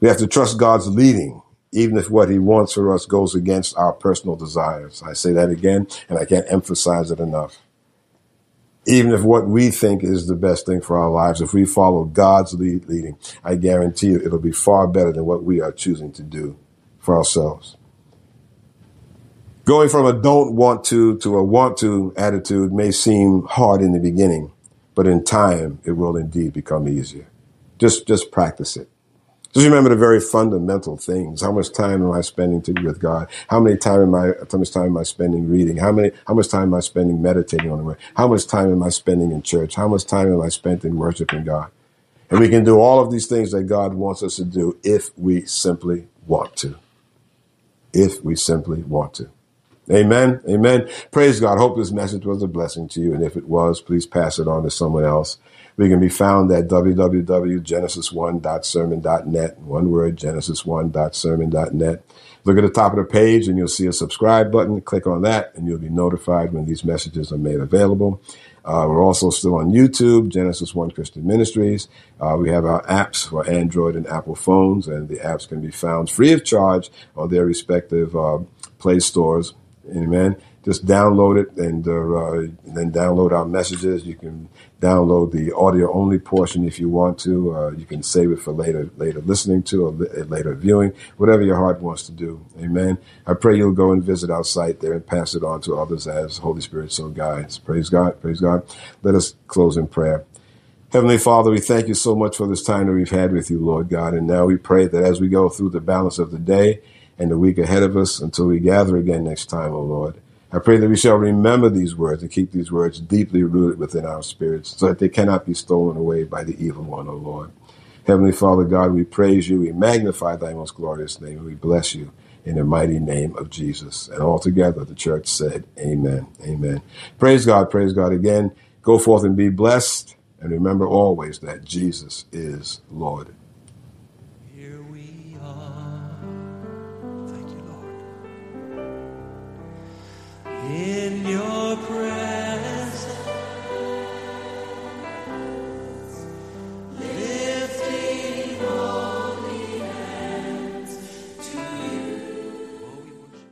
A: We have to trust God's leading, even if what He wants for us goes against our personal desires. I say that again, and I can't emphasize it enough even if what we think is the best thing for our lives, if we follow God's lead, leading, I guarantee you it'll be far better than what we are choosing to do for ourselves. Going from a don't want to to a want to attitude may seem hard in the beginning, but in time it will indeed become easier. Just, just practice it. Just remember the very fundamental things. How much time am I spending to be with God? How many time am I, how much time am I spending reading? How many, how much time am I spending meditating on the word? How much time am I spending in church? How much time am I spent in worshiping God? And we can do all of these things that God wants us to do if we simply want to. If we simply want to. Amen. Amen. Praise God. Hope this message was a blessing to you. And if it was, please pass it on to someone else. We can be found at www.genesis1.sermon.net. One word, genesis1.sermon.net. Look at the top of the page and you'll see a subscribe button. Click on that and you'll be notified when these messages are made available. Uh, we're also still on YouTube, Genesis One Christian Ministries. Uh, we have our apps for Android and Apple phones, and the apps can be found free of charge on their respective uh, Play stores. Amen just download it and uh, uh, then download our messages. You can download the audio only portion if you want to. Uh, you can save it for later, later listening to or later viewing, whatever your heart wants to do. Amen. I pray you'll go and visit our site there and pass it on to others as Holy Spirit so guides. Praise God. Praise God. Let us close in prayer. Heavenly Father, we thank you so much for this time that we've had with you, Lord God. And now we pray that as we go through the balance of the day and the week ahead of us until we gather again next time, O oh Lord, I pray that we shall remember these words and keep these words deeply rooted within our spirits so that they cannot be stolen away by the evil one, O Lord. Heavenly Father God, we praise you, we magnify thy most glorious name, and we bless you in the mighty name of Jesus. And altogether the church said, Amen. Amen. Praise God, praise God again. Go forth and be blessed. And remember always that Jesus is Lord.
B: in your presence.